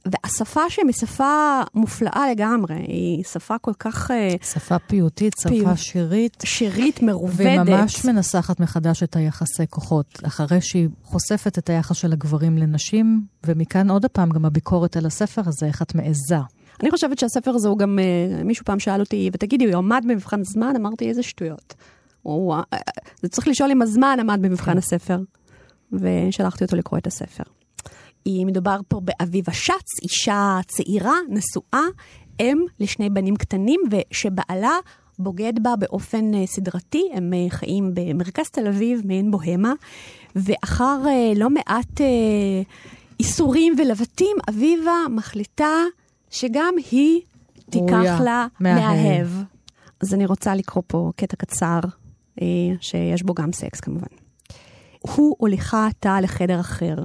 והשפה שהם היא שפה מופלאה לגמרי, היא שפה כל כך... שפה פיוטית, שפה פי... שירית. שירית, מרובדת. וממש מנסחת מחדש את היחסי כוחות, אחרי שהיא חושפת את היחס של הגברים לנשים, ומכאן עוד פעם גם הביקורת על הספר הזה, איך את מעיזה. אני חושבת שהספר הזה הוא גם, אה, מישהו פעם שאל אותי, ותגידי, הוא עמד במבחן זמן? אמרתי, איזה שטויות. הוא, אה, אה, זה צריך לשאול אם הזמן עמד במבחן כן. הספר. ושלחתי אותו לקרוא את הספר. היא מדובר פה באביבה שץ, אישה צעירה, נשואה, אם לשני בנים קטנים, ושבעלה בוגד בה באופן סדרתי. הם חיים במרכז תל אביב, מעין בוהמה, ואחר לא מעט איסורים ולבטים, אביבה מחליטה שגם היא תיקח לה מאהב. אז אני רוצה לקרוא פה קטע קצר, אה, שיש בו גם סקס כמובן. הוא הוליכה עתה לחדר אחר.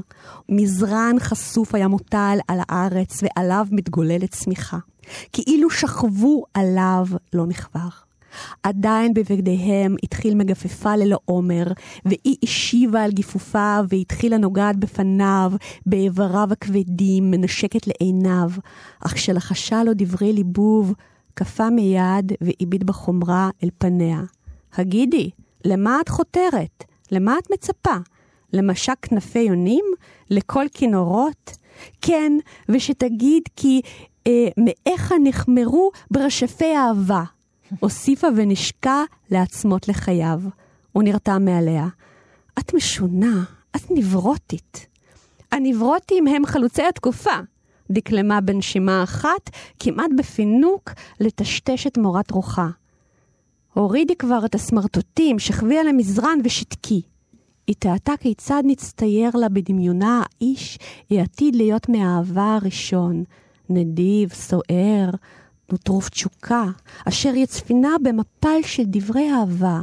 מזרן חשוף היה מוטל על הארץ, ועליו מתגוללת צמיחה. כאילו שכבו עליו לא מכבר. עדיין בבגדיהם התחיל מגפפה ללא עומר, והיא השיבה על גיפופה והתחילה נוגעת בפניו, באיבריו הכבדים, מנשקת לעיניו, אך כשלחשה לו דברי ליבוב, קפא מיד והביט בחומרה אל פניה. הגידי, למה את חותרת? למה את מצפה? למשק כנפי יונים? לקול כינורות? כן, ושתגיד כי אה, מאיך נחמרו ברשפי אהבה. הוסיפה ונשקה לעצמות לחייו. הוא נרתע מעליה. את משונה, את נברוטית. הנברוטים הם חלוצי התקופה. דקלמה בנשימה אחת, כמעט בפינוק, לטשטש את מורת רוחה. הורידי כבר את הסמרטוטים, שכבי על המזרן ושתקי. היא תהתה כיצד נצטייר לה בדמיונה האיש העתיד להיות מהאהבה הראשון, נדיב, סוער, וטרוף תשוקה, אשר יצפינה במפל של דברי אהבה,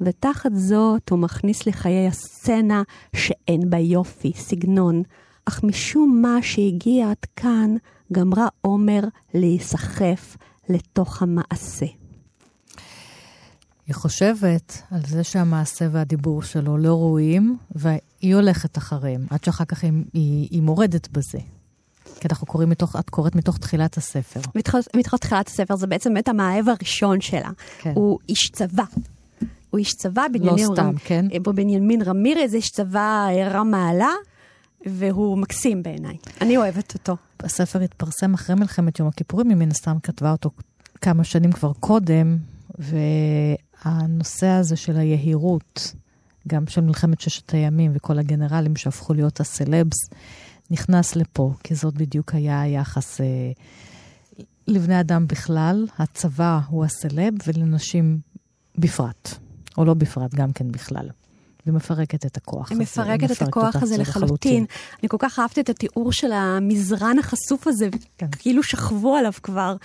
ותחת זאת הוא מכניס לחיי הסצנה שאין בה יופי, סגנון, אך משום מה שהגיע עד כאן, גמרה עומר להיסחף לתוך המעשה. היא חושבת על זה שהמעשה והדיבור שלו לא ראויים, והיא הולכת אחריהם, עד שאחר כך היא, היא, היא מורדת בזה. כי אנחנו קוראים מתוך, את קוראת מתוך תחילת הספר. מתוך, מתוך תחילת הספר, זה בעצם באמת המאהב הראשון שלה. כן. הוא איש צבא. הוא איש צבא, בנימין, לא סתם, רמ... כן. אה, בנימין רמירז, איש צבא אה, רם מעלה, והוא מקסים בעיניי. אני אוהבת אותו. הספר התפרסם אחרי מלחמת יום הכיפורים, היא מן הסתם כתבה אותו כמה שנים כבר קודם, והנושא הזה של היהירות, גם של מלחמת ששת הימים וכל הגנרלים שהפכו להיות הסלבס, נכנס לפה, כי זאת בדיוק היה היחס אה, לבני אדם בכלל, הצבא הוא הסלב ולנשים בפרט, או לא בפרט, גם כן בכלל. ומפרקת את הכוח הזה. מפרקת את הכוח הזה לחלוטין. לחלוטין. אני כל כך אהבתי את התיאור של המזרן החשוף הזה, כן. כאילו שכבו עליו כבר.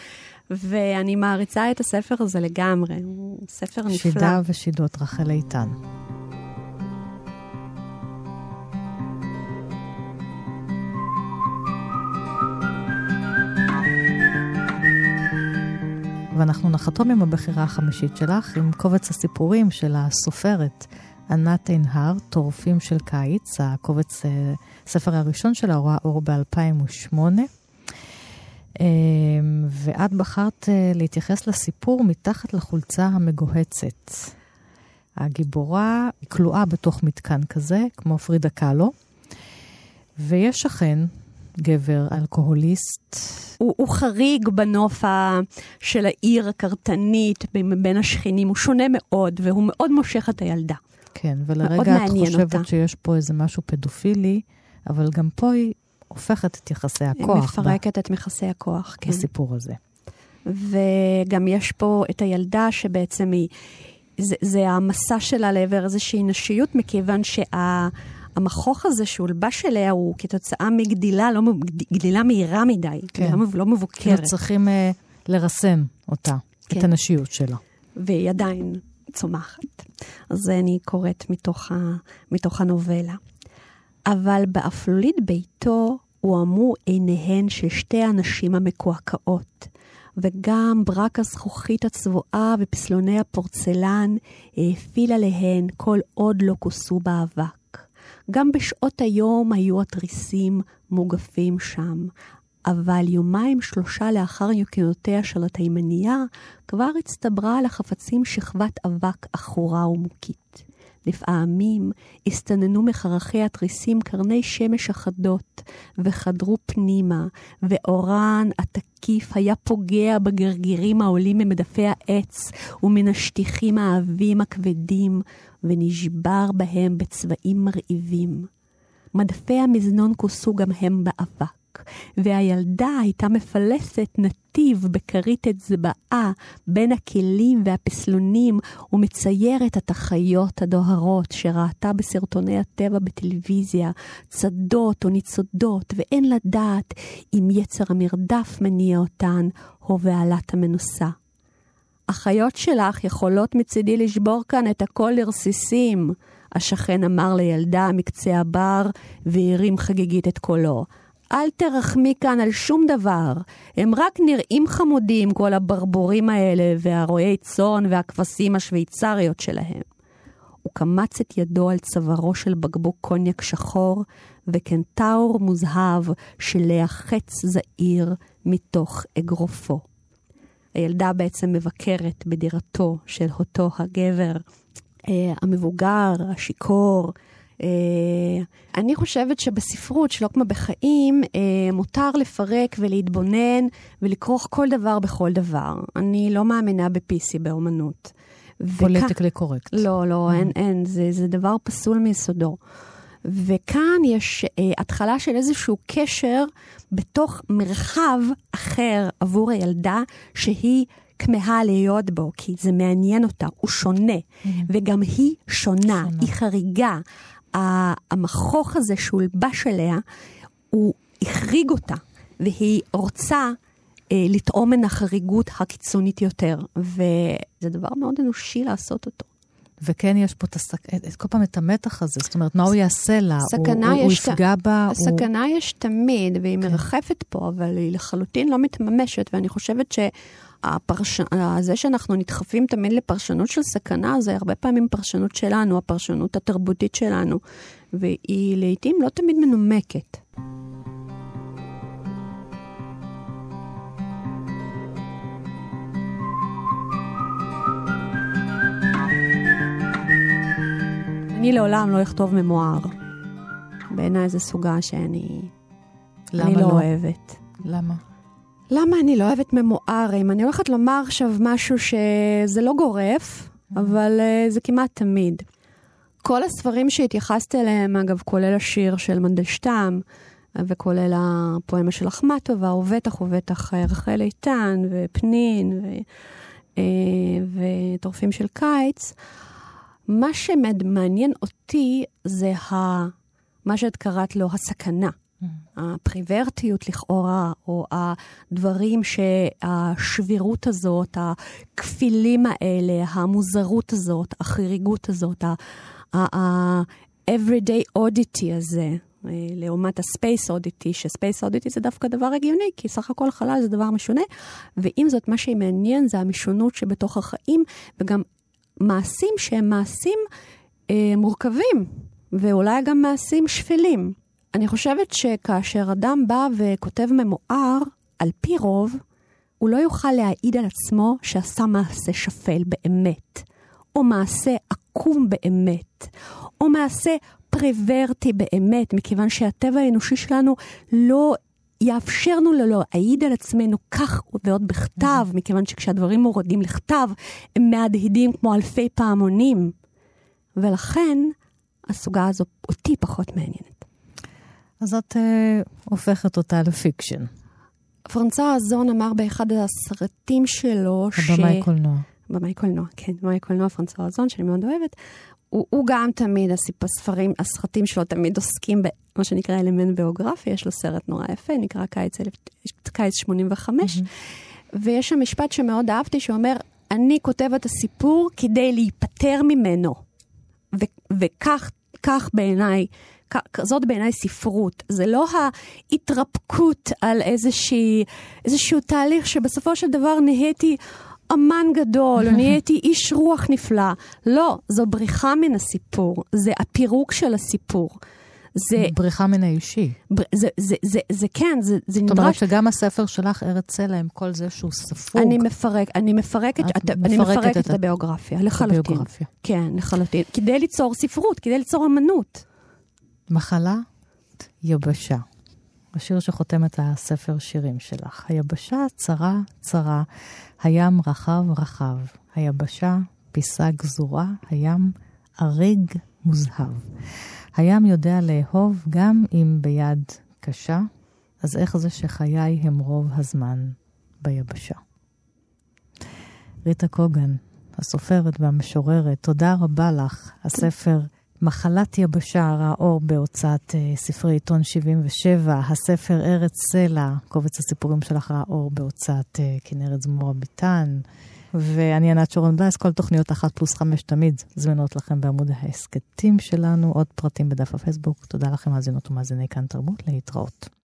ואני מעריצה את הספר הזה לגמרי, הוא ספר נפלא. שידה ושידות רחל איתן. ואנחנו נחתום עם הבחירה החמישית שלך, עם קובץ הסיפורים של הסופרת ענת עינהר, טורפים של קיץ, הקובץ, הספר אה, הראשון שלה, רואה אור ב-2008. אה, ואת בחרת אה, להתייחס לסיפור מתחת לחולצה המגוהצת. הגיבורה כלואה בתוך מתקן כזה, כמו פרידה קאלו, ויש שכן גבר אלכוהוליסט. הוא, הוא חריג בנוף של העיר הקרטנית בין השכנים, הוא שונה מאוד, והוא מאוד מושך את הילדה. כן, ולרגע את חושבת אותה. שיש פה איזה משהו פדופילי, אבל גם פה היא הופכת את יחסי הכוח. היא מפרקת ב... את יחסי הכוח, כן. בסיפור הזה. וגם יש פה את הילדה שבעצם היא, זה, זה המסע שלה לעבר איזושהי נשיות, מכיוון שה... המכוך הזה שהולבש אליה הוא כתוצאה מגדילה, לא, גדילה מהירה מדי, כן. גדילה לא מבוקרת. כאילו צריכים uh, לרסן אותה, כן. את הנשיות שלה. והיא עדיין צומחת. אז זה אני קוראת מתוך, ה, מתוך הנובלה. אבל באפלולית ביתו הועמו עיניהן של שתי הנשים המקועקעות, וגם ברק הזכוכית הצבועה ופסלוני הפורצלן האפיל עליהן כל עוד לא כוסו באבק. גם בשעות היום היו התריסים מוגפים שם, אבל יומיים שלושה לאחר ניקיונותיה של התימניה, כבר הצטברה על החפצים שכבת אבק עכורה ומוקית. לפעמים הסתננו מחרכי התריסים קרני שמש אחדות, וחדרו פנימה, ואורן התקיף היה פוגע בגרגירים העולים ממדפי העץ, ומן השטיחים העבים הכבדים, ונשבר בהם בצבעים מרהיבים. מדפי המזנון כוסו גם הם באבק. והילדה הייתה מפלסת נתיב בכרית אצבעה בין הכלים והפסלונים, ומציירת את החיות הדוהרות שראתה בסרטוני הטבע בטלוויזיה, צדות או ניצודות, ואין לדעת אם יצר המרדף מניע אותן, או בעלת המנוסה. החיות שלך יכולות מצידי לשבור כאן את הכל לרסיסים, השכן אמר לילדה מקצה הבר, והרים חגיגית את קולו. אל תרחמי כאן על שום דבר. הם רק נראים חמודים, כל הברבורים האלה, והרועי צאן והכבשים השוויצריות שלהם. הוא קמץ את ידו על צווארו של בקבוק קוניאק שחור, וקנטאור מוזהב שלהחץ זעיר מתוך אגרופו. הילדה בעצם מבקרת בדירתו של אותו הגבר אה, המבוגר, השיכור, אני חושבת שבספרות, שלא כמו בחיים, אה, מותר לפרק ולהתבונן ולכרוך כל דבר בכל דבר. אני לא מאמינה ב-PC באומנות. פוליטיקלי קורקט. לא, לא, mm. אין, אין, זה, זה דבר פסול מיסודו. וכאן יש אה, התחלה של איזשהו קשר בתוך מרחב אחר עבור הילדה, שהיא כמהה להיות בו, כי זה מעניין אותה, הוא שונה, mm-hmm. וגם היא שונה, שונה, היא חריגה. המכוך הזה שהולבש עליה, הוא החריג אותה, והיא רוצה אה, לטעום מן החריגות הקיצונית יותר, וזה דבר מאוד אנושי לעשות אותו. וכן, יש פה את הסק... כל פעם את המתח הזה, זאת אומרת, מה הוא יעשה לה? הוא, הוא יפגע בה? הסכנה הוא... יש תמיד, והיא כן. מרחפת פה, אבל היא לחלוטין לא מתממשת, ואני חושבת ש... הפרש... זה שאנחנו נדחפים תמיד לפרשנות של סכנה, זה הרבה פעמים פרשנות שלנו, הפרשנות התרבותית שלנו, והיא לעיתים לא תמיד מנומקת. אני לעולם לא אכתוב ממואר. בעיניי זו סוגה שאני אני לא, לא אוהבת. למה? למה אני לא אוהבת ממוארים? אני הולכת לומר עכשיו משהו שזה לא גורף, אבל uh, זה כמעט תמיד. כל הספרים שהתייחסת אליהם, אגב, כולל השיר של מנדלשטם, וכולל הפואמה של אחמטובה, ובטח ובטח אה, רחל איתן, ופנין, ו, uh, וטורפים של קיץ, מה שמעניין אותי זה ה... מה שאת קראת לו הסכנה. הפריברטיות לכאורה, או הדברים שהשבירות הזאת, הכפילים האלה, המוזרות הזאת, החריגות הזאת, ה-everyday oddity הזה, אה, לעומת ה-space oddity, ש-space oddity זה דווקא דבר הגיוני, כי סך הכל חלל זה דבר משונה, ועם זאת, מה שמעניין זה המשונות שבתוך החיים, וגם מעשים שהם מעשים אה, מורכבים, ואולי גם מעשים שפלים. אני חושבת שכאשר אדם בא וכותב ממואר, על פי רוב, הוא לא יוכל להעיד על עצמו שעשה מעשה שפל באמת, או מעשה עקום באמת, או מעשה פרוורטי באמת, מכיוון שהטבע האנושי שלנו לא יאפשר לנו להעיד על עצמנו כך ועוד בכתב, מכיוון שכשהדברים מורדים לכתב, הם מהדהדים כמו אלפי פעמונים. ולכן, הסוגה הזו אותי פחות מעניינת. אז את uh, הופכת אותה לפיקשן. פרנסה אזון אמר באחד הסרטים שלו, הבמאי ש... קולנוע. במאי קולנוע, כן, במאי קולנוע פרנסה אזון, שאני מאוד אוהבת. הוא, הוא גם תמיד, הספרים, הסרטים שלו תמיד עוסקים במה שנקרא אלמנט ביוגרפי, יש לו סרט נורא יפה, נקרא קיץ, אלף, קיץ 85, mm-hmm. ויש שם משפט שמאוד אהבתי, שאומר, אני כותב את הסיפור כדי להיפטר ממנו. ו- וכך בעיניי, זאת בעיניי ספרות. זה לא ההתרפקות על איזושהי, איזשהו תהליך שבסופו של דבר נהייתי אמן גדול, או נהייתי איש רוח נפלא. לא, זו בריחה מן הסיפור, זה הפירוק של הסיפור. זה... בריחה מן האישי. בר... זה, זה, זה, זה כן, זה, זה נדרש... זאת אומרת שגם הספר שלך, ארץ סלע, עם כל זה שהוא ספוג. אני, מפרק, אני מפרקת, את, את אני מפרקת את, את הביוגרפיה, לחלוטין. הביוגרפיה. כן, לחלוטין. כדי ליצור ספרות, כדי ליצור אמנות. מחלה יבשה. השיר שחותם את הספר שירים שלך. היבשה צרה צרה, הים רחב רחב. היבשה פיסה גזורה, הים אריג מוזהב. הים יודע לאהוב גם אם ביד קשה, אז איך זה שחיי הם רוב הזמן ביבשה? ריטה קוגן, הסופרת והמשוררת, תודה רבה לך. הספר מחלת יבשה ראה בהוצאת uh, ספרי עיתון 77, הספר ארץ סלע, קובץ הסיפורים שלך ראה בהוצאת uh, כנרת זמורה ביטן. ואני ענת שרון בלייס, כל תוכניות אחת פלוס חמש תמיד זמינות לכם בעמוד ההסכתים שלנו, עוד פרטים בדף הפייסבוק. תודה לכם מאזינות ומאזיני כאן תרבות, להתראות.